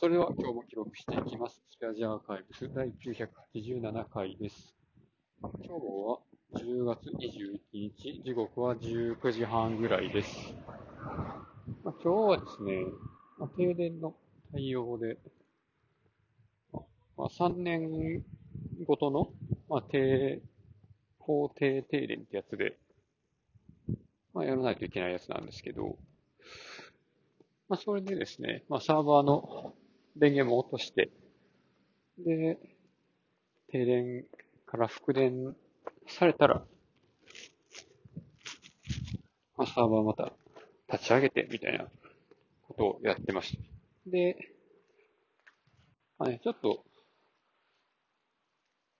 それでは今日も記録していきます。スペアジアーカイブス第987回です。今日は10月21日、時刻は19時半ぐらいです。まあ、今日はですね、まあ、停電の対応で、まあ、3年ごとの、まあ、停、法定停電ってやつで、まあ、やらないといけないやつなんですけど、まあ、それでですね、まあ、サーバーの電源も落として、で、停電から復電されたら、まあ、サーバーまた立ち上げてみたいなことをやってました。で、まあね、ちょっと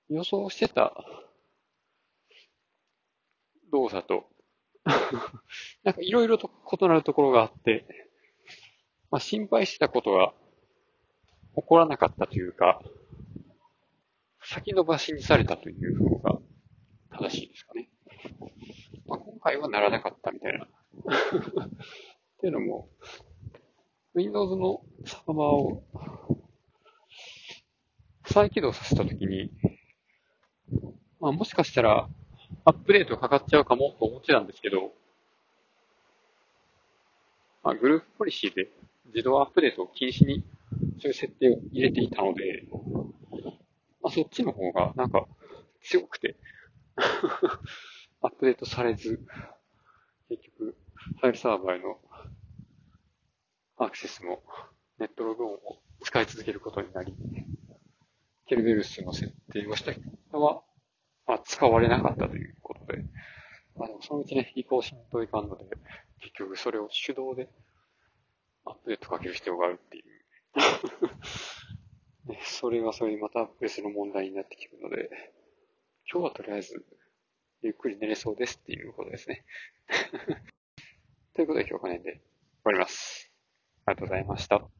予想してた動作と なんかいろいろと異なるところがあって、まあ、心配してたことが起こらなかったというか、先延ばしにされたという方が正しいですかね。まあ、今回はならなかったみたいな。っていうのも、Windows のサーバーを再起動させたときに、まあ、もしかしたらアップデートかかっちゃうかもと思ってたんですけど、まあ、グループポリシーで自動アップデートを禁止にそういう設定を入れていたので、まあ、そっちの方がなんか強くて アップデートされず、結局、ファイルサーバーへのアクセスもネットログオンを使い続けることになり、ケルベルスの設定をした人は、まあ、使われなかったということで、まあ、でもそのうちね、移行しんといかんので、結局それを手動でアップデートかける必要があるっていう。ね、それはそれでまた別の問題になってくるので、今日はとりあえずゆっくり寝れそうですっていうことですね。ということで今日はこの辺で終わります。ありがとうございました。